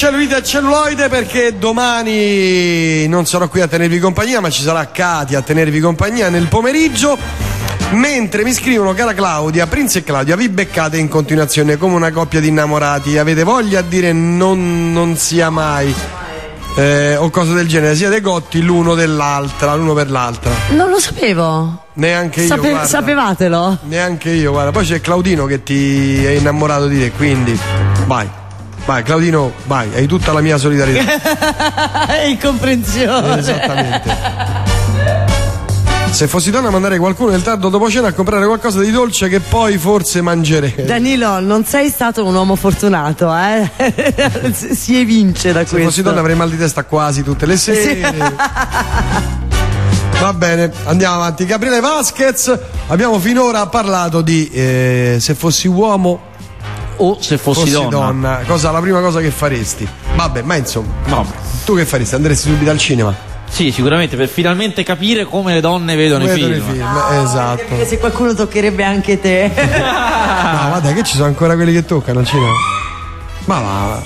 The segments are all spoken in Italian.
Cellulite e celluloide perché domani non sarò qui a tenervi compagnia, ma ci sarà Katia a tenervi compagnia nel pomeriggio. Mentre mi scrivono, cara Claudia, Prince e Claudia, vi beccate in continuazione come una coppia di innamorati. Avete voglia a dire non, non sia mai. Eh, o cose del genere, siete gotti l'uno dell'altra, l'uno per l'altra. Non lo sapevo. Neanche io. Sape- guarda. sapevatelo? Neanche io, guarda. Poi c'è Claudino che ti è innamorato di te, quindi vai. Vai, Claudino, vai, hai tutta la mia solidarietà. Incomprensione. Esattamente. Se fossi donna mandare qualcuno nel tardo dopo cena a comprare qualcosa di dolce che poi forse mangerei. Danilo, non sei stato un uomo fortunato, eh? si evince da Se questo. fossi donna avrei mal di testa quasi tutte le sere. Va bene, andiamo avanti. Gabriele Vasquez, abbiamo finora parlato di eh, se fossi uomo O se fossi, fossi donna. Cosa la prima cosa che faresti? Vabbè, ma insomma, No. tu che faresti? Andresti subito al cinema? Sì, sicuramente per finalmente capire come le donne vedono, Vedono i i film. film, esatto. Perché se qualcuno toccherebbe anche te. No, guarda che ci sono ancora quelli che toccano al cinema. Ma va. Ma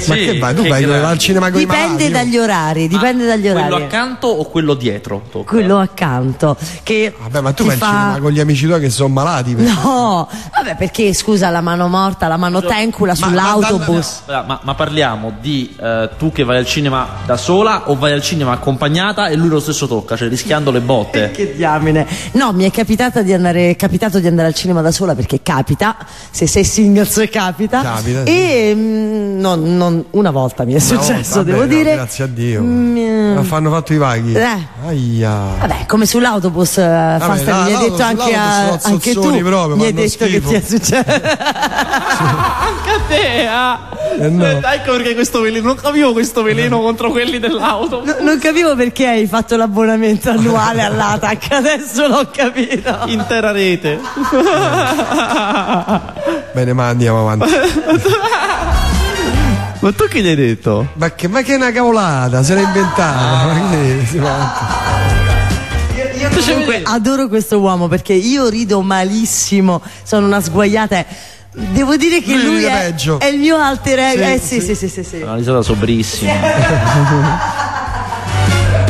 Sì, che vai? Tu che vai grande. al cinema con Dipende dagli orari, dipende dagli Quello orari. accanto o quello dietro? Tocca. Quello accanto. Che Vabbè, ma tu vai fa- al cinema con gli amici tuoi che sono malati. perché- No, vabbè, perché scusa la mano morta, la mano tencula Ma- sull'autobus. Ma, ma- ma parliamo di eh, tu che vai al cinema da sola o vai al cinema accompagnata e lui lo stesso tocca, cioè rischiando le botte. Che diamine. No, mi è capitata di andare, è capitato di andare al cinema da sola perché capita, se sei singles capita. Capita, sì. E mm, non- non- una volta mi è Una successo, volta, devo vabbè, no, dire. grazie a Dio. Mm, Ma fanno fatto i vaghi. Eh. Aia. Vabbè, come sull'autobus, eh, Fasta, là, mi hai detto anche, a- anche tu, proprio, mi hai detto che schifo. ti è successo. Anche a te, ah. Eh, no. Eh, Ecco perché questo veleno, non capivo questo veleno contro quelli dell'auto. No, non capivo perché hai fatto l'abbonamento annuale all'ATAC, adesso l'ho capito. Intera rete. Bene, ma andiamo avanti. Ma tu che gli hai detto? ma, che, ma che è una cavolata, se l'ha inventata. Ma che si? Io comunque adoro questo uomo perché io rido malissimo, sono una sguaiata. e Devo dire che Lui lui, è, peggio. è il mio alter ego. Sì, eh sì, sì. sì, sì, sì, sì. Una risata sobrissima.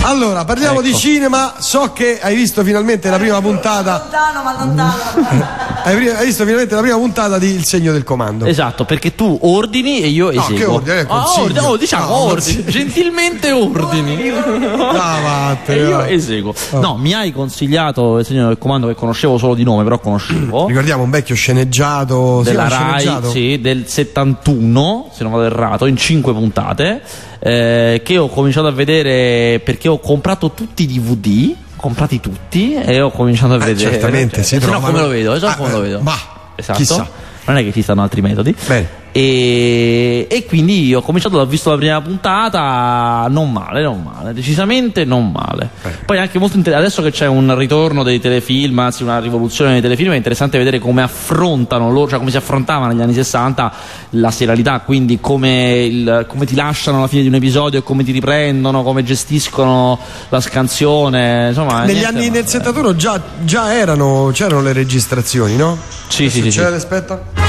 Allora, parliamo Ecco. di cinema. So che hai visto finalmente la prima puntata. Lontano, ma lontano. Hai, visto finalmente la prima puntata di Il segno del comando. Esatto, perché tu ordini e io No, eseguo. che ordine, è Ah, ordini, oh, diciamo No, ordini, gentilmente ordini. Ah, e io eseguo. No, mi hai consigliato il segno del comando che conoscevo solo di nome, però conoscevo. Ricordiamo un vecchio sceneggiato. della chiama Rai sceneggiato? sì, del 71 se non vado errato in 5 puntate eh, che ho cominciato a vedere perché ho comprato tutti i DVD comprati tutti e ho cominciato a Eh, vedere. certamente, si se no trovano- come lo vedo, se no Ah, come lo eh, vedo ma, esatto. chissà. non è che ci stanno altri metodi. Bene. E, e quindi ho cominciato, ho visto la prima puntata, non male, non male, decisamente non male. Poi anche molto inter- adesso che c'è un ritorno dei telefilm, anzi una rivoluzione dei telefilm, è interessante vedere come affrontano loro, cioè come si affrontava negli anni 60 la serialità, quindi come, il- come ti lasciano alla fine di un episodio e come ti riprendono, come gestiscono la scansione, insomma... Negli niente anni del 71 già, già erano, c'erano le registrazioni, no? Sì, sì, sì, sì. Succede, aspetta.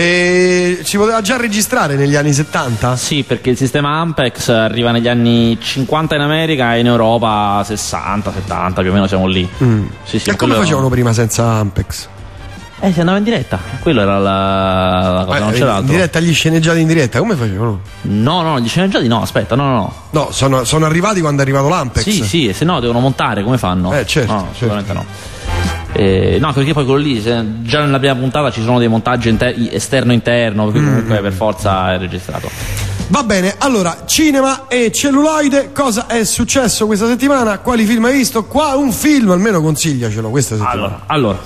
E si poteva già registrare negli anni 70? Sì, perché il sistema Ampex arriva negli anni 50 in America e in Europa 60, 70, più o meno siamo lì. Sì, sì, e come facevano prima senza Ampex? Eh, si andava in diretta. Quello era la, la cosa, non Eh, c'era in altro. diretta, gli sceneggiati in diretta, come facevano? No, no, gli sceneggiati no, aspetta, no, no, no. No, sono, sono arrivati quando è arrivato l'Ampex. Sì, sì, e se no devono montare, come fanno? Eh, certo, No, certo. assolutamente no. Eh, no, perché poi quello lì, già nella prima puntata ci sono dei montaggi inter- esterno-interno, perché Mm. comunque per forza è registrato. Va bene, allora, cinema e celluloide, cosa è successo questa settimana? Quali film hai visto? Qua un film, almeno consigliacelo questa settimana. Allora, allora,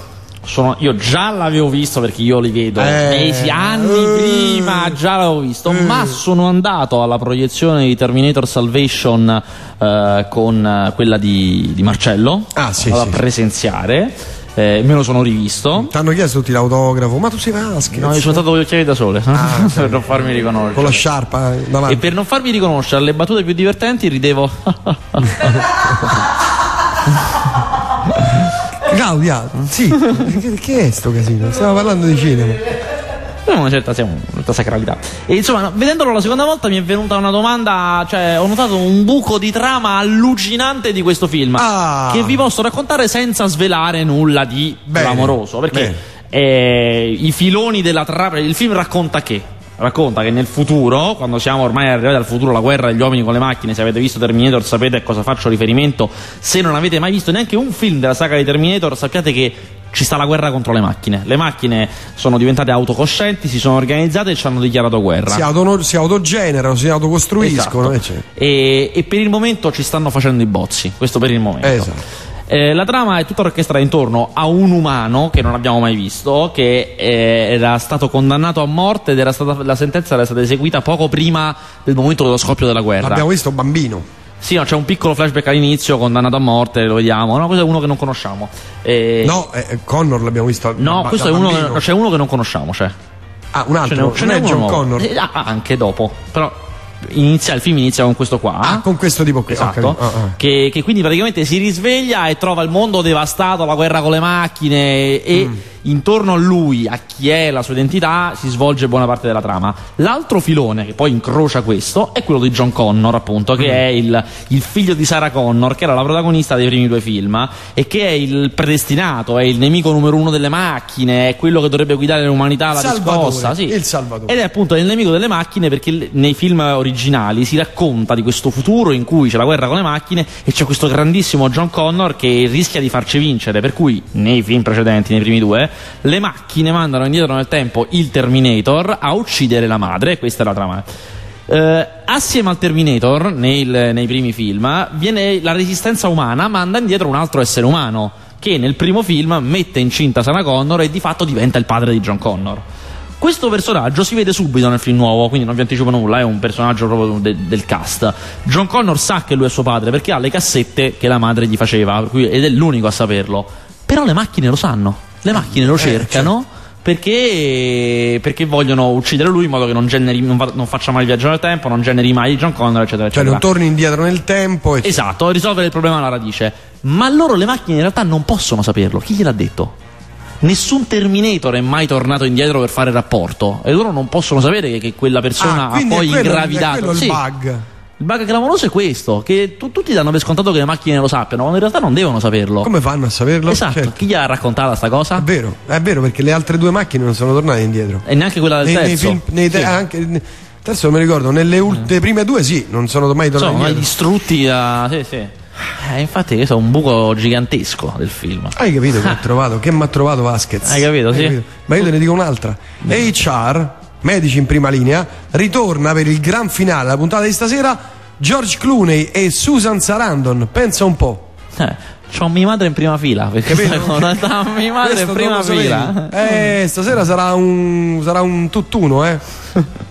sono, io già l'avevo visto perché io li vedo Eh, mesi, anni eh, prima, già l'avevo visto, eh. ma sono andato alla proiezione di Terminator Salvation eh, con eh, quella di, di Marcello, Ah, sì, a sì. presenziare, eh, me lo sono rivisto. Ti hanno chiesto tutti l'autografo, ma tu sei Vasquez? No, io sono stato con gli occhiali da sole per non farmi riconoscere. Con la sciarpa eh, davanti. E per non farmi riconoscere alle battute più divertenti ridevo. Claudia, sì, che, che è sto casino? Stiamo parlando di cinema. Una certa, sì, una certa sacralità. E insomma, no, vedendolo la seconda volta mi è venuta una domanda, cioè ho notato un buco di trama allucinante di questo film Ah. che vi posso raccontare senza svelare nulla di Bene, clamoroso, perché eh, i filoni della trama, il film racconta che racconta che nel futuro, quando siamo ormai arrivati al futuro, la guerra degli uomini con le macchine, se avete visto Terminator sapete a cosa faccio riferimento, se non avete mai visto neanche un film della saga di Terminator sappiate che ci sta la guerra contro le macchine. Le macchine sono diventate autocoscienti, si sono organizzate e ci hanno dichiarato guerra. Si, auto, si autogenerano, si autocostruiscono. Esatto. e, e per il momento ci stanno facendo i bozzi. Questo per il momento. Esatto. Eh, la trama è tutta orchestrata intorno a un umano che non abbiamo mai visto, che eh, era stato condannato a morte ed era stata, la sentenza era stata eseguita poco prima del momento dello scoppio della guerra. L'abbiamo visto bambino. Sì, no, c'è un piccolo flashback all'inizio, condannato a morte, lo vediamo. No, questo è uno che non conosciamo. Eh, No, eh, Connor l'abbiamo visto. no, questo è uno che, c'è uno che non conosciamo, c'è. Ah, un Ce altro. n'è- ce n'è è uno John. Connor. Eh, ah, anche dopo. Però inizia, il film inizia con questo qua. Ah, con questo tipo qui. Esatto, ho capito. Ah, ah. Che, che quindi praticamente si risveglia e trova il mondo devastato, la guerra con le macchine e Mm. Intorno a lui, a chi è la sua identità, si svolge buona parte della trama. L'altro filone che poi incrocia questo è quello di John Connor, appunto, Mm. che è il, il figlio di Sarah Connor, che era la protagonista dei primi due film e che è il predestinato, è il nemico numero uno delle macchine, è quello che dovrebbe guidare l'umanità alla Salvatore, riscossa. Sì. il Salvatore. Ed è appunto il nemico delle macchine perché nei film originali si racconta di questo futuro in cui c'è la guerra con le macchine e c'è questo grandissimo John Connor che rischia di farci vincere. Per cui nei film precedenti, nei primi due, le macchine mandano indietro nel tempo il Terminator a uccidere la madre. Questa è la trama. Eh, assieme al Terminator, nel- nei primi film, viene la resistenza umana manda indietro un altro essere umano che nel primo film mette incinta Sarah Connor e di fatto diventa il padre di John Connor. Questo personaggio si vede subito nel film nuovo, quindi non vi anticipo nulla, è un personaggio proprio de- del cast. John Connor sa che lui è suo padre perché ha le cassette che la madre gli faceva, ed è l'unico a saperlo. Però le macchine lo sanno, le macchine lo cercano perché, perché vogliono uccidere lui in modo che non, generi, non, va- non faccia mai il viaggio nel tempo, non generi mai John Connor, eccetera, Cioè, eccetera. non torni indietro nel tempo. E... Esatto, risolvere il problema alla radice. Ma loro le macchine in realtà non possono saperlo. Chi gliel'ha detto? Nessun Terminator è mai tornato indietro per fare rapporto. E loro non possono sapere che, che quella persona Ah, ha poi quello, ingravidato. È quello Sì. il bug. Il bug clamoroso è questo: che tu- tutti danno per scontato che le macchine lo sappiano, quando in realtà non devono saperlo. Come fanno a saperlo? Esatto, Certo. chi gli ha raccontata sta cosa? È vero, è vero perché le altre due macchine non sono tornate indietro. E neanche quella del Nei, nei terzo. film, nei te- Sì. anche, adesso non mi ricordo, nelle ult- prime due sì, non sono mai tornate Sono mai indietro. distrutti da. Sì, sì. Eh, infatti, questo è un buco gigantesco del film. Hai capito che ho trovato? Che mi ha trovato Vasquez? Hai capito, sì? Ma io te ne dico un'altra. HR, medici in prima linea, ritorna per il gran finale, la puntata di stasera, George Clooney e Susan Sarandon. Pensa un po'. Eh, c'ho mia madre in prima fila. Perché Capito? mia madre in prima fila. Eh, stasera sarà un, sarà un tutt'uno, eh.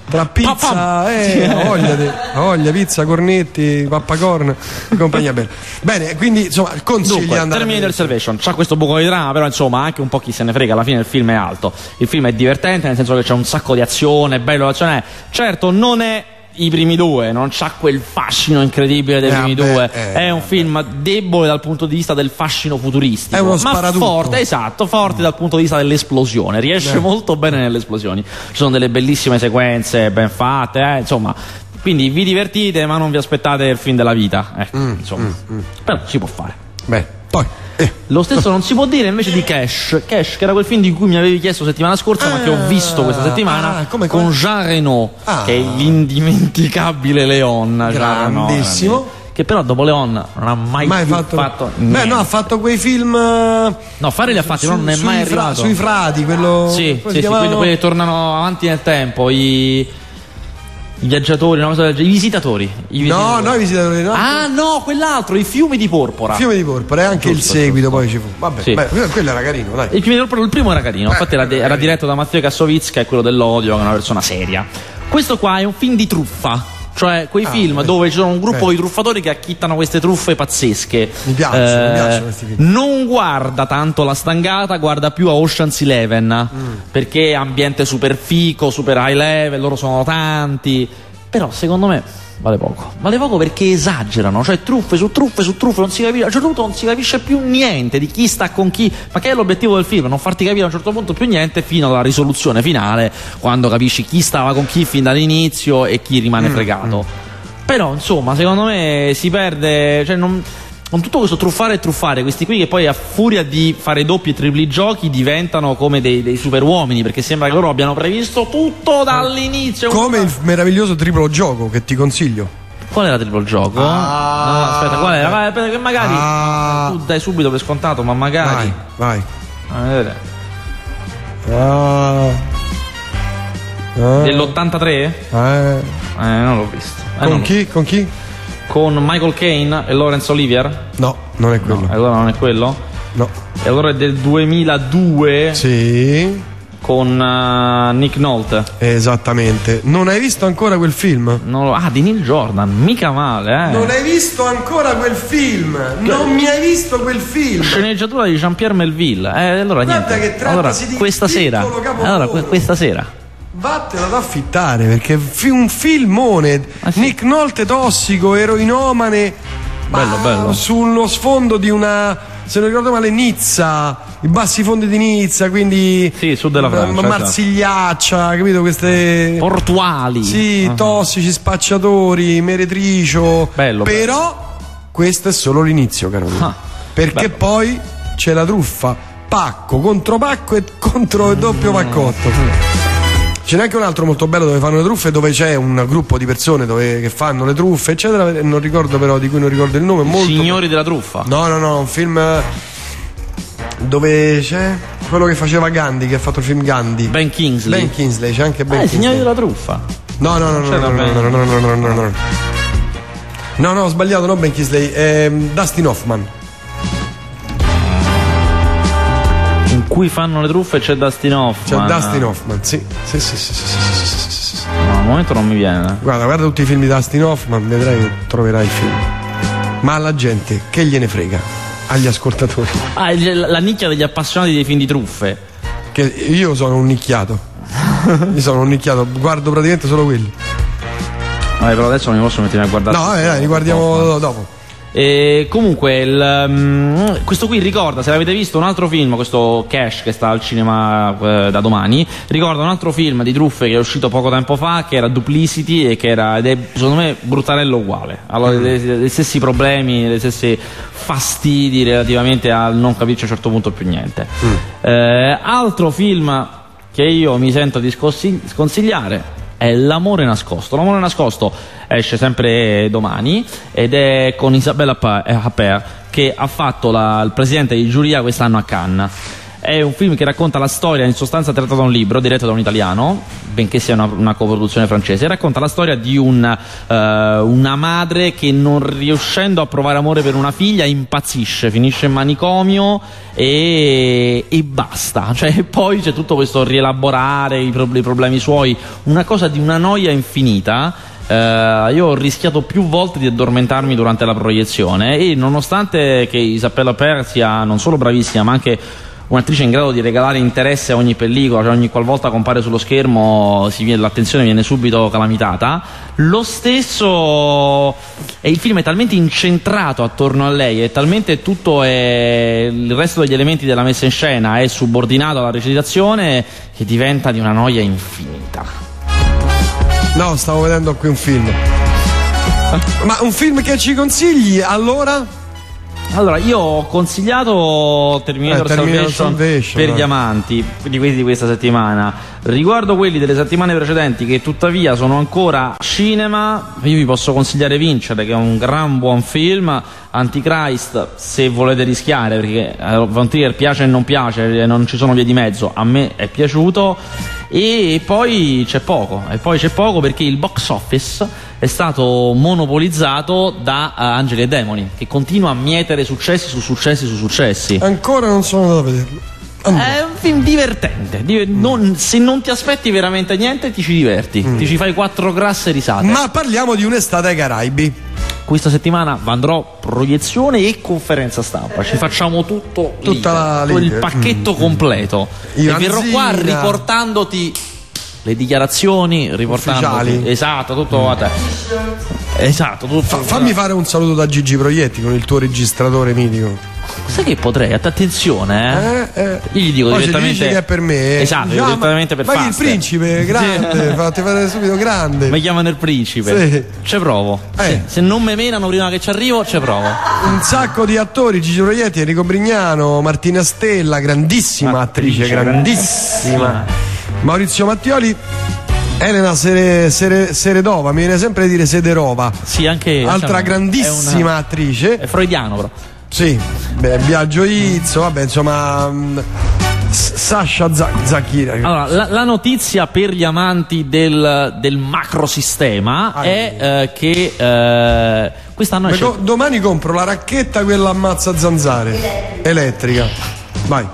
Tra pizza, eh, voglia, di- voglia, pizza, cornetti, pappacorn, e compagnia bella. Bene, quindi insomma, consigli Dunque, andare Terminator. Salvation c'ha questo buco di trama, però insomma anche un po' chi se ne frega, alla fine il film è alto. Il film è divertente, nel senso che c'è un sacco di azione, bello l'azione. Certo, non è i primi due, non c'ha quel fascino incredibile dei Eh, primi vabbè, due. eh, è un film debole dal punto di vista del fascino futuristico. È uno ma forte, esatto, forte dal punto di vista dell'esplosione. Riesce Eh. molto bene nelle esplosioni. Ci sono delle bellissime sequenze ben fatte, eh, insomma. Quindi vi divertite, ma non vi aspettate il film della vita. Ecco, Mm, insomma. Però si può fare. Bene, poi. eh, Lo stesso non si può dire invece di Cash. Cash, che era quel film di cui mi avevi chiesto settimana scorsa, ma che ho visto questa settimana ah, come- con come? Jean Reno, Ah. che è l'indimenticabile Leon. Jean Reno, Grandissimo. Che però dopo Leon non ha mai, mai fatto. fatto, Beh, no, ha fatto quei film. eh, No, fare li ha fatti, su- non è mai fra- arrivato. sui frati, quello. Sì, sì, sì, quelli che tornano avanti nel tempo. I... I viaggiatori, una cosa del genere. I visitatori. I visitatori. No, no, i visitatori no. Ah, no, quell'altro, i fiumi di porpora. Fiumi di porpora, e anche giusto, il seguito giusto. poi ci fu. Vabbè, sì. beh, quello era carino, dai. Il, porpora, il primo era carino, eh, infatti era, era, diretto da Matteo Kassovitz, che è quello dell'odio, che è una persona seria. Questo qua è un film di truffa. Cioè, quei ah, film beh. dove ci sono un gruppo beh. di truffatori che acchittano queste truffe pazzesche. Mi piace, eh, mi piacciono questi film. Non guarda tanto la stangata, guarda più a Ocean's Eleven. Mm. Perché è ambiente super fico, super high level, loro sono tanti. Però secondo me vale poco. Vale poco perché esagerano, cioè truffe su truffe su truffe, non si capisce, a un certo punto non si capisce più niente di chi sta con chi, ma che è l'obiettivo del film? Non farti capire a un certo punto più niente fino alla risoluzione finale, quando capisci chi stava con chi fin dall'inizio e chi rimane mm, fregato. Mm. Però insomma, secondo me si perde, cioè non con tutto questo truffare e truffare, questi qui che poi a furia di fare doppi e tripli giochi diventano come dei, dei super uomini, perché sembra che loro abbiano previsto tutto dall'inizio. Come il meraviglioso triplo gioco che ti consiglio. Qual era il triplo gioco? Ah, no, aspetta, qual era? Vai, aspetta, che magari ah, tu dai subito per scontato, ma magari. Vai, vai. A vedere. Ah, ah, Dell'83? Eh. eh, non l'ho visto. Eh, con chi? Con chi? Con Michael Caine e Laurence Olivier? No, non è quello. No, allora non è quello? No. E allora è del 2002? Sì. Con uh, Nick Nolte. Esattamente. Non hai visto ancora quel film? Lo... Ah, di Neil Jordan, mica male, eh. Non hai visto ancora quel film? Non mi hai visto quel film? Sceneggiatura di Jean-Pierre Melville. Eh, allora Guarda niente. che allora, questa sera. Allora, questa sera. Vattene ad affittare perché è un filmone. Ah, sì. Nick Nolte tossico, eroinomane. Bello, bello. Sullo sfondo di una, se non ricordo male, Nizza, i bassi fondi di Nizza, quindi. Sì, sud della Francia. Marsigliaccia, capito? Queste. Portuali. Sì, uh-huh. tossici, spacciatori, meretricio. Bello. Però bello. questo è solo l'inizio, caro ah, perché bello. poi c'è la truffa. Pacco contro pacco e contro il doppio paccotto. Mm. Ce n'è anche un altro molto bello dove fanno le truffe, dove c'è un gruppo di persone dove, che fanno le truffe, eccetera. Non ricordo però di cui non ricordo il nome. Molto... Signori della truffa. No, no, no, un film dove c'è quello che faceva Gandhi, che ha fatto il film Gandhi. Ben Kingsley. Ben Kingsley, c'è anche Ben eh, Kingsley. Signori della truffa. No, no, no, no, no, no, no, no, no, no, no, no. No, no, ho sbagliato, non Ben Kingsley, eh, Dustin Hoffman. Cui fanno le truffe c'è Dustin Hoffman. C'è Dustin Hoffman, sì. Sì, sì, sì, sì, sì, sì, sì, sì. No, al momento non mi viene. Guarda, guarda tutti i film di Dustin Hoffman, vedrai che troverai il film. Ma alla gente, che gliene frega? Agli ascoltatori. Ah, la nicchia degli appassionati dei film di truffe. Che io sono un nicchiato. io sono un nicchiato, guardo praticamente solo quelli. Vabbè, però adesso non mi posso mettere a guardare. No, eh, li guardiamo dopo. E comunque, il, um, questo qui ricorda, se l'avete visto, un altro film, questo Cash che sta al cinema eh, da domani, ricorda un altro film di truffe che è uscito poco tempo fa, che era Duplicity e che era, ed è secondo me bruttarello uguale. Allora, mm. gli stessi problemi, gli stessi fastidi relativamente al non capirci a un certo punto più niente. Mm. Eh, altro film che io mi sento di sconsigliare è L'amore nascosto. L'amore nascosto esce sempre domani ed è con Isabella Happert che ha fatto la, il presidente di giuria quest'anno a Cannes. È un film che racconta la storia, in sostanza tratta da un libro diretto da un italiano, benché sia una, una coproduzione francese, racconta la storia di un, uh, una madre che non riuscendo a provare amore per una figlia impazzisce, finisce in manicomio e, e basta. Cioè, poi c'è tutto questo rielaborare i, pro, i problemi suoi, una cosa di una noia infinita. Uh, io ho rischiato più volte di addormentarmi durante la proiezione e nonostante che Isabella Per sia non solo bravissima ma anche un'attrice in grado di regalare interesse a ogni pellicola, cioè ogni qualvolta compare sullo schermo viene, l'attenzione viene subito calamitata. Lo stesso e il film è talmente incentrato attorno a lei, e talmente tutto è, il resto degli elementi della messa in scena è subordinato alla recitazione che diventa di una noia infinita. No, stavo vedendo qui un film. Ma un film che ci consigli allora? Allora, io ho consigliato Terminator, eh, Terminator Salvation, Salvation, per gli amanti di quelli di questa settimana. Riguardo quelli delle settimane precedenti, che tuttavia sono ancora cinema, io vi posso consigliare Vincere, che è un gran buon film. Antichrist, se volete rischiare, perché a Von Trier piace e non piace, non ci sono vie di mezzo. A me è piaciuto. E poi c'è poco, e poi c'è poco perché il box office è stato monopolizzato da uh, Angeli e Demoni, che continua a mietere successi su successi su successi. Ancora non sono andato a vederlo. Allora. È un film divertente. Mm. Non, se non ti aspetti veramente niente, ti ci diverti. Mm. Ti ci fai quattro grasse risate. Ma parliamo di un'estate ai Caraibi. Questa settimana andrò proiezione e conferenza stampa. Ci facciamo tutto Tutta lì, il pacchetto mm. completo. Ivanzina. E verrò qua riportandoti le dichiarazioni, riportandoti esatto, tutto mm. a te. Esatto, tutto. Fa, fammi fare un saluto da Gigi Proietti con il tuo registratore mitico. Sai che potrei? Attenzione, eh? eh, eh. Io gli dico Poi direttamente. che è per me. Esatto, no, direttamente per Ma il principe, grande, fate fare subito grande. Mi chiamano il principe. Sì. Ci provo. Eh. Sì. Se non mi menano prima che ci arrivo, ci provo. Un sacco di attori, Gigi Proietti, Enrico Brignano, Martina Stella, grandissima attrice, attrice grandissima. grandissima. Maurizio Mattioli. Elena Sere, Sere, Seredova, mi viene sempre a dire Sederova. Sì, anche. Altra diciamo, grandissima è una, attrice. È freudiano, però. Sì, beh, Biagio Izzo, vabbè, insomma. Mm, Sasha Zacchira. Allora, la, la, notizia per gli amanti del, del macrosistema ah, è eh, che eh, quest'anno esce... Domani compro la racchetta quella ammazza zanzare elettrica. Vai.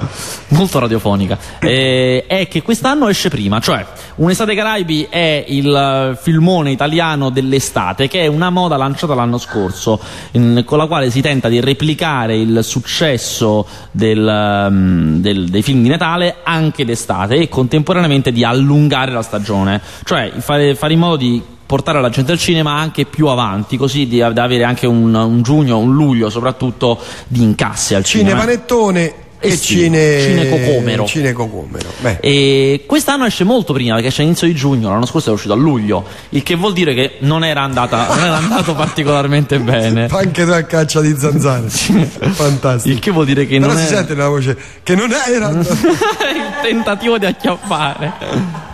Molto radiofonica. Eh, è che quest'anno esce prima, cioè Un'estate Caraibi è il filmone italiano dell'estate, che è una moda lanciata l'anno scorso, in, con la quale si tenta di replicare il successo del, um, del, dei film di Natale anche d'estate e contemporaneamente di allungare la stagione, cioè fare, fare in modo di portare la gente al cinema anche più avanti, così da avere anche un, un, giugno, un luglio soprattutto di incassi al cinema. Cinepanettone e, e Cine... Cinecocomero. Cinecocomero. E quest'anno esce molto prima perché esce all'inizio di giugno, l'anno scorso è uscito a luglio, il che vuol dire che non era, andata, non era andato particolarmente bene. Anche tu a caccia di zanzare. Fantastico. Il che vuol dire che Però non si è... sente la voce che non era. il tentativo di acchiappare.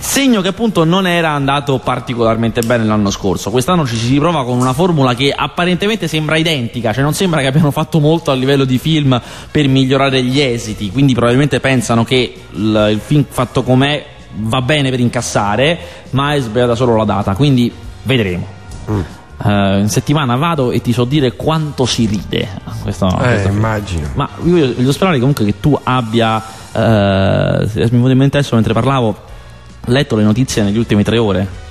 Segno che appunto non era andato particolarmente bene l'anno scorso. Quest'anno ci si riprova con una formula che apparentemente sembra identica, cioè non sembra che abbiano fatto molto a livello di film per migliorare gli esiti, quindi probabilmente pensano che il, il film fatto com'è va bene per incassare, ma è sbagliata solo la data, quindi vedremo. Mm. Uh, in settimana vado e ti so dire quanto si ride. Questo, eh, questo immagino. Ma io voglio sperare comunque che tu abbia. Uh, mi viene in mente adesso mentre parlavo letto le notizie negli ultimi tre ore?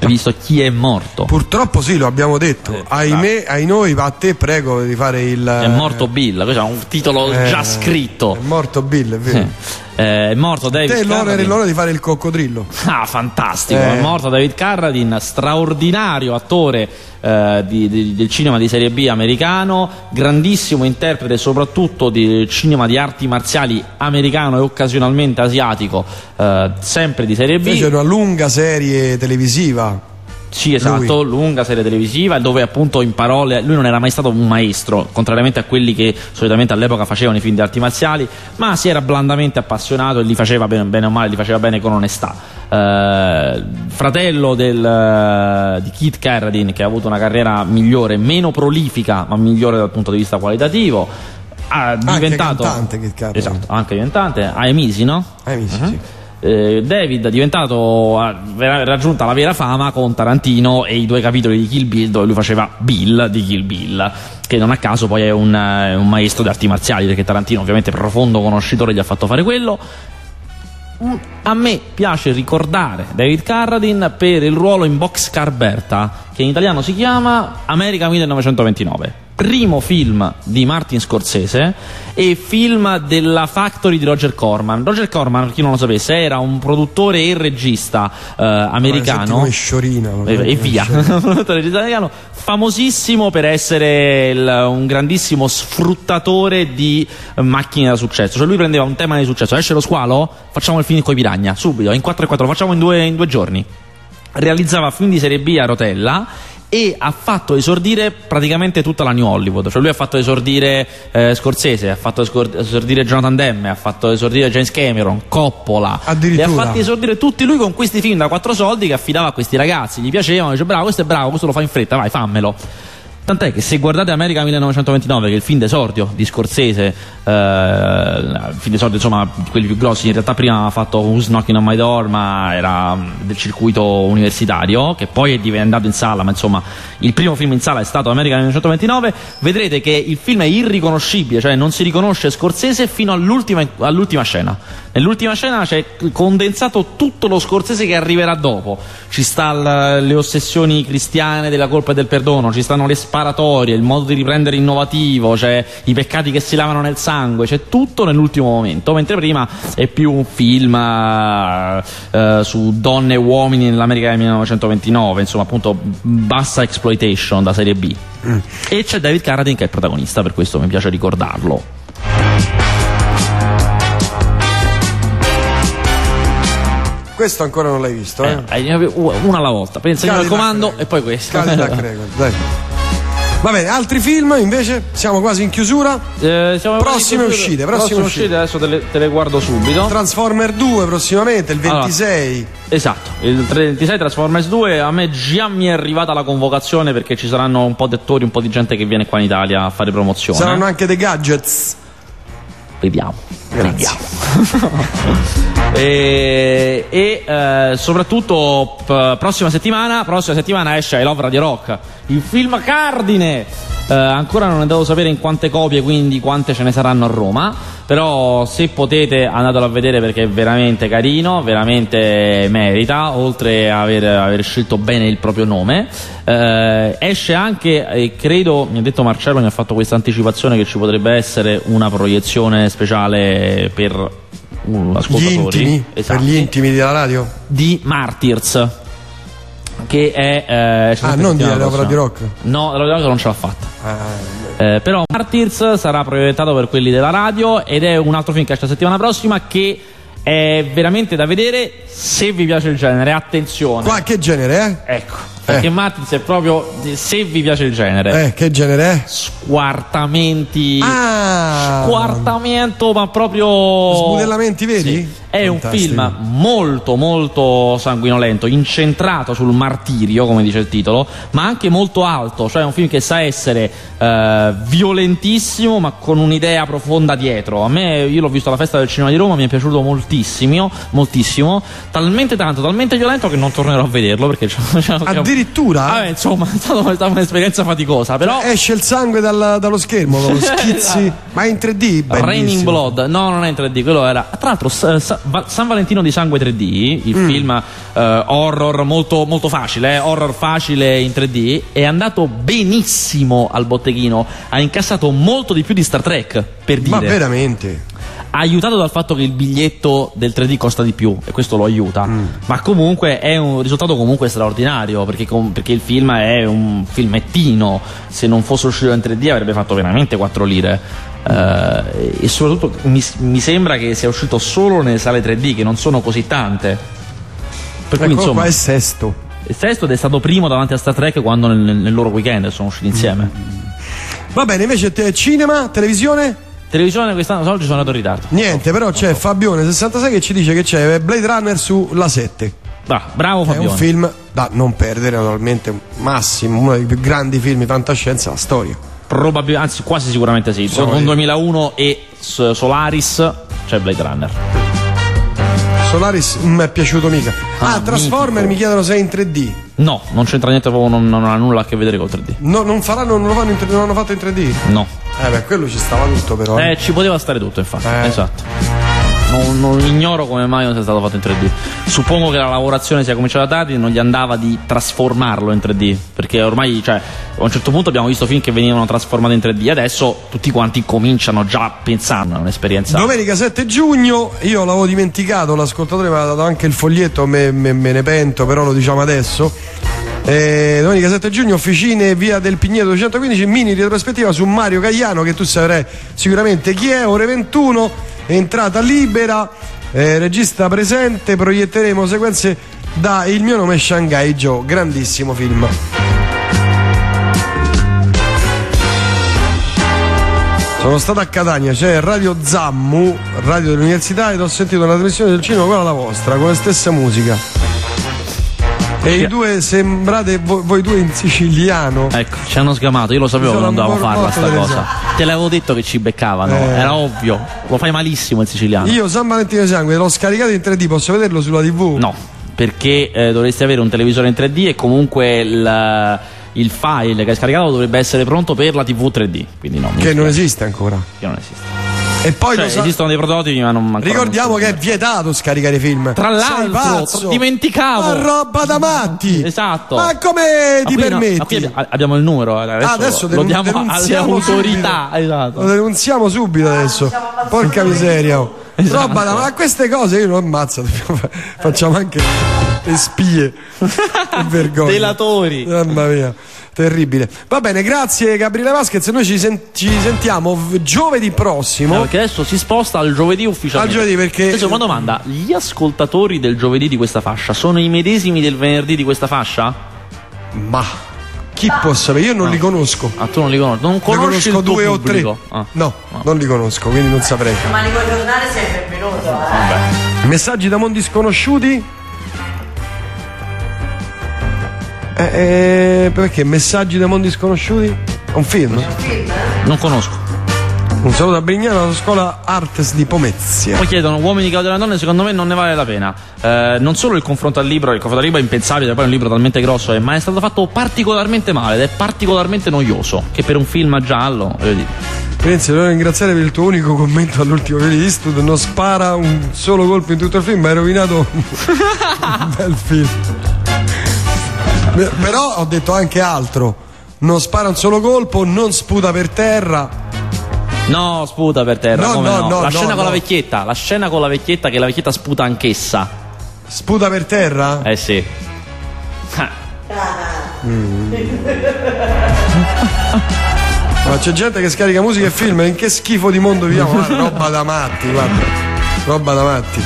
Hai visto chi è morto? Purtroppo sì, lo abbiamo detto. Eh, Ahimè, ai noi, a te prego di fare il. È morto Bill, questo è un titolo eh, già scritto. È morto Bill, è vero. Sì. Eh, è morto David Te l'onere l'onore di fare il coccodrillo. Ah, fantastico. Eh. È morto David Carradine, straordinario attore eh, di, di, del cinema di serie B americano, grandissimo interprete soprattutto di cinema di arti marziali americano e occasionalmente asiatico, eh, sempre di serie B. Fece una lunga serie televisiva sì, esatto, lui. lunga serie televisiva dove appunto in parole lui non era mai stato un maestro, contrariamente a quelli che solitamente all'epoca facevano i film di arti marziali, ma si era blandamente appassionato e li faceva bene, bene o male, li faceva bene con onestà. Uh, fratello del, uh, di Keith Carradine che ha avuto una carriera migliore, meno prolifica, ma migliore dal punto di vista qualitativo. Ha diventato anche cantante, esatto, anche cantante, ha emisi, no? Ha emisi, uh-huh. sì eh, David è diventato ha raggiunta la vera fama con Tarantino e i due capitoli di Kill Bill dove lui faceva Bill di Kill Bill che non a caso poi è un, eh, un maestro di arti marziali perché Tarantino ovviamente profondo conoscitore gli ha fatto fare quello. A me piace ricordare David Carradine per il ruolo in Boxcar Berta che in italiano si chiama America 1929 primo film di Martin Scorsese e film della Factory di Roger Corman. Roger Corman, per chi non lo sapesse, era un produttore e regista eh, americano. Sciorina, e, e via. regista americano, famosissimo per essere il, un grandissimo sfruttatore di macchine da successo. Cioè lui prendeva un tema di successo, esce lo squalo, facciamo il film con i piragna, subito, in 4 e 4, lo facciamo in due, in due giorni realizzava film di serie B a rotella e ha fatto esordire praticamente tutta la New Hollywood. Cioè lui ha fatto esordire eh, Scorsese, ha fatto esordire Jonathan Demme, ha fatto esordire James Cameron, Coppola. Li ha fatti esordire tutti lui con questi film da quattro soldi che affidava a questi ragazzi. Gli piacevano, dice bravo, questo è bravo, questo lo fa in fretta, vai, fammelo. Tant'è che se guardate America 1929, che è il film d'esordio di Scorsese, eh, il film d'esordio insomma quelli più grossi, in realtà prima aveva fatto Who's Knocking on My Door, ma era del circuito universitario, che poi è diventato in sala, ma insomma il primo film in sala è stato America 1929, vedrete che il film è irriconoscibile, cioè non si riconosce Scorsese fino all'ultima, all'ultima scena. Nell'ultima scena c'è condensato tutto lo Scorsese che arriverà dopo. Ci stanno le ossessioni cristiane della colpa e del perdono, ci stanno le sparatorie, il modo di riprendere innovativo, cioè i peccati che si lavano nel sangue, c'è tutto nell'ultimo momento, mentre prima è più un film uh, su donne e uomini nell'America del 1929, insomma appunto bassa exploitation da serie B. Mm. E c'è David Carradine che è il protagonista, per questo mi piace ricordarlo. Questo ancora non l'hai visto, eh? eh una alla volta. Pensa al comando e poi questo. Cadillac Record, dai. Va bene, altri film invece? Siamo quasi in chiusura. Eh, prossime in uscite, prossime, uscite. uscite. adesso te le, te le, guardo subito. Transformer 2 prossimamente, il 26. Allora, esatto, il 26 Transformers 2. A me già mi è arrivata la convocazione perché ci saranno un po' di attori, un po' di gente che viene qua in Italia a fare promozione. Saranno anche dei gadgets. Vediamo. Grazie. e, e eh, soprattutto p- prossima settimana, prossima settimana esce I Love Radio Rock, il film cardine eh, ancora non è dato sapere in quante copie, quindi quante ce ne saranno a Roma. Però se potete andatelo a vedere perché è veramente carino, veramente merita, oltre a aver, aver scelto bene il proprio nome. Eh, esce anche, e credo, mi ha detto Marcello, mi ha fatto questa anticipazione che ci potrebbe essere una proiezione speciale per uh, ascoltatori. Gli intimi, esatto. Per gli intimi della radio? Di Martyrs che è eh, ah non di l'opera di rock no l'opera di rock non ce l'ha fatta ah, eh, però Martyrs sarà proiettato per quelli della radio ed è un altro film che esce la settimana prossima che è veramente da vedere se vi piace il genere attenzione qua che genere eh? ecco perché eh. Matrix è proprio se vi piace il genere. Eh, che genere è? Squartamenti. Ah. Squartamento, ma proprio. Sbudellamenti veri? Sì. È Fantastico. un film molto molto sanguinolento, incentrato sul martirio, come dice il titolo, ma anche molto alto, cioè è un film che sa essere eh, violentissimo, ma con un'idea profonda dietro. A me, io l'ho visto alla festa del cinema di Roma, mi è piaciuto moltissimo, moltissimo, talmente tanto, talmente violento che non tornerò a vederlo perché c'è, c'è, addirittura Vabbè, insomma è stata, un'esperienza faticosa però cioè, esce il sangue dal, dallo schermo schizzi ma è in 3D bellissimo. Raining Blood no non è in 3D quello era tra l'altro San Valentino di sangue 3D il mm. film eh, horror molto, molto facile eh, horror facile in 3D è andato benissimo al botteghino ha incassato molto di più di Star Trek per dire ma veramente aiutato dal fatto che il biglietto del 3D costa di più e questo lo aiuta. Mm. ma comunque è un risultato comunque straordinario perché, perché, il film è un filmettino. Se non fosse uscito in 3D avrebbe fatto veramente 4 lire. Uh, e soprattutto mi, mi, sembra che sia uscito solo nelle sale 3D che non sono così tante. Per cui ecco, insomma qua è sesto. il sesto ed è stato primo davanti a Star Trek quando nel, nel loro weekend sono usciti insieme. Mm. va bene invece te, cinema televisione Televisione quest'anno oggi sono andato in ritardo. Niente, però c'è Fabione66 che ci dice che c'è Blade Runner sulla 7. Ah, bravo Fabione. È un film da non perdere, naturalmente, massimo, uno dei più grandi film di fantascienza della storia. Probabilmente, anzi, quasi sicuramente sì. Siamo Con 2001 e Solaris c'è Blade Runner. Solaris non mi è piaciuto mica. Ah, ah Transformer mitico. mi chiedono se è in 3D. No, non c'entra niente, non, non ha nulla a che vedere col 3D. No, non faranno, non lo fanno in 3D, non hanno fatto in 3D? No. Eh beh, quello ci stava tutto però. Eh, ci poteva stare tutto, infatti. Eh. Esatto. Non, non, ignoro come mai non sia stato fatto in 3D. Suppongo che la lavorazione sia cominciata tardi e non gli andava di trasformarlo in 3D. Perché ormai, cioè, a un certo punto abbiamo visto film che venivano trasformati in 3D. Adesso tutti quanti cominciano già pensando a un'esperienza. Domenica 7 giugno, io l'avevo dimenticato, l'ascoltatore mi ha dato anche il foglietto, me, me, me ne pento, però lo diciamo adesso. Eh, domenica 7 giugno, officine via del Pigneto 215, mini retrospettiva su Mario Cagliano, che tu saprai sicuramente chi è, ore 21, entrata libera, eh, regista presente, proietteremo sequenze da Il mio nome è Shanghai Joe, grandissimo film. Sono stato a Catania, c'è Radio Zammu, radio dell'università, ed ho sentito una trasmissione del cinema, quella la vostra, con la stessa musica E i due sembrate voi, voi due in siciliano. Ecco, ci hanno sgamato, io lo sapevo che non dovevamo farla sta cosa. Te l'avevo detto che ci beccavano, eh. era ovvio. Lo fai malissimo il siciliano. Io San Valentino di Sangue l'ho scaricato in 3D, posso vederlo sulla TV? No, perché eh, dovresti avere un televisore in 3D e comunque il, il file che hai scaricato dovrebbe essere pronto per la TV 3D. Quindi no, che non esiste ancora. Che non esiste. E poi cioè, sa- esistono dei prototipi, ma non Ricordiamo non che è vietato scaricare film. Tra l'altro, dimenticavo. Ma roba da matti. Esatto. Ma come ti permetti? No, abbiamo il numero. Eh, adesso, ah, adesso lo diamo alle autorità. Esatto. Lo denunziamo subito adesso. Porca miseria. Oh. Esatto. Roba da ma queste cose io non ammazzo. Facciamo anche le spie. che vergogna. Delatori. Mamma mia. Terribile. Va bene, grazie Gabriele Vasquez. Noi ci, sen- ci sentiamo v- giovedì prossimo. No, perché adesso si sposta al giovedì ufficialmente. Al giovedì perché. Adesso una domanda: gli ascoltatori del giovedì di questa fascia sono i medesimi del venerdì di questa fascia? Ma. Chi può sapere? Io non no. li conosco. Ah, tu non li conosci? Non conosci ne conosco due o tre. Ah. No, no, non li conosco, quindi non saprei. Ma li vuoi tornare sei benvenuto. Eh? Vabbè. Messaggi da mondi sconosciuti? Eh, eh, perché? Messaggi da mondi sconosciuti? Un film? Un film? Non conosco. Un saluto a Brignano alla scuola Artes di Pomezia. Poi chiedono uomini che odiano le donne, secondo me non ne vale la pena. Eh, non solo il confronto al libro, il confronto al libro è impensabile, poi è un libro talmente grosso, eh, ma è stato fatto particolarmente male ed è particolarmente noioso. Che per un film giallo, voglio dire. Pensi, devo ringraziare per il tuo unico commento all'ultimo video di studio. Non spara un solo colpo in tutto il film, ma hai rovinato un bel film. Però ho detto anche altro. Non spara un solo colpo, non sputa per terra. No, sputa per terra. No, no, no? no, la scena con la vecchietta. La scena con la vecchietta che la vecchietta sputa anch'essa. Sputa per terra? Eh sì. Mm. Ma c'è gente che scarica musica e film, in che schifo di mondo viviamo? Guarda, roba da matti, guarda. Roba da matti.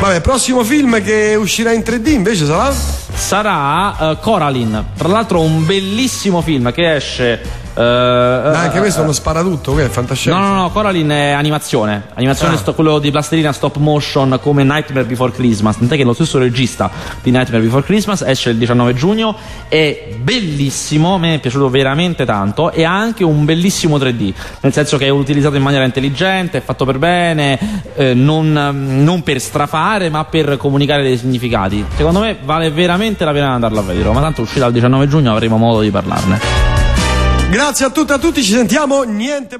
Vabbè, prossimo film che uscirà in 3D invece sarà? Sarà uh, Coraline. Tra l'altro un bellissimo film che esce Uh, anche uh, questo è uno sparatutto, che è fantascienza. No, no, no, Coraline è animazione. Animazione, ah. sto, quello di plastilina stop motion come Nightmare Before Christmas. Tant'è che lo stesso regista di Nightmare Before Christmas esce il 19 giugno. È bellissimo, me è piaciuto veramente tanto. E ha anche un bellissimo 3D, nel senso che è utilizzato in maniera intelligente, è fatto per bene, eh, non, non per strafare, ma per comunicare dei significati. Secondo me vale veramente la pena andarlo a vedere. Ma tanto uscirà il 19 giugno avremo modo di parlarne. Grazie a tutti a tutti, ci sentiamo niente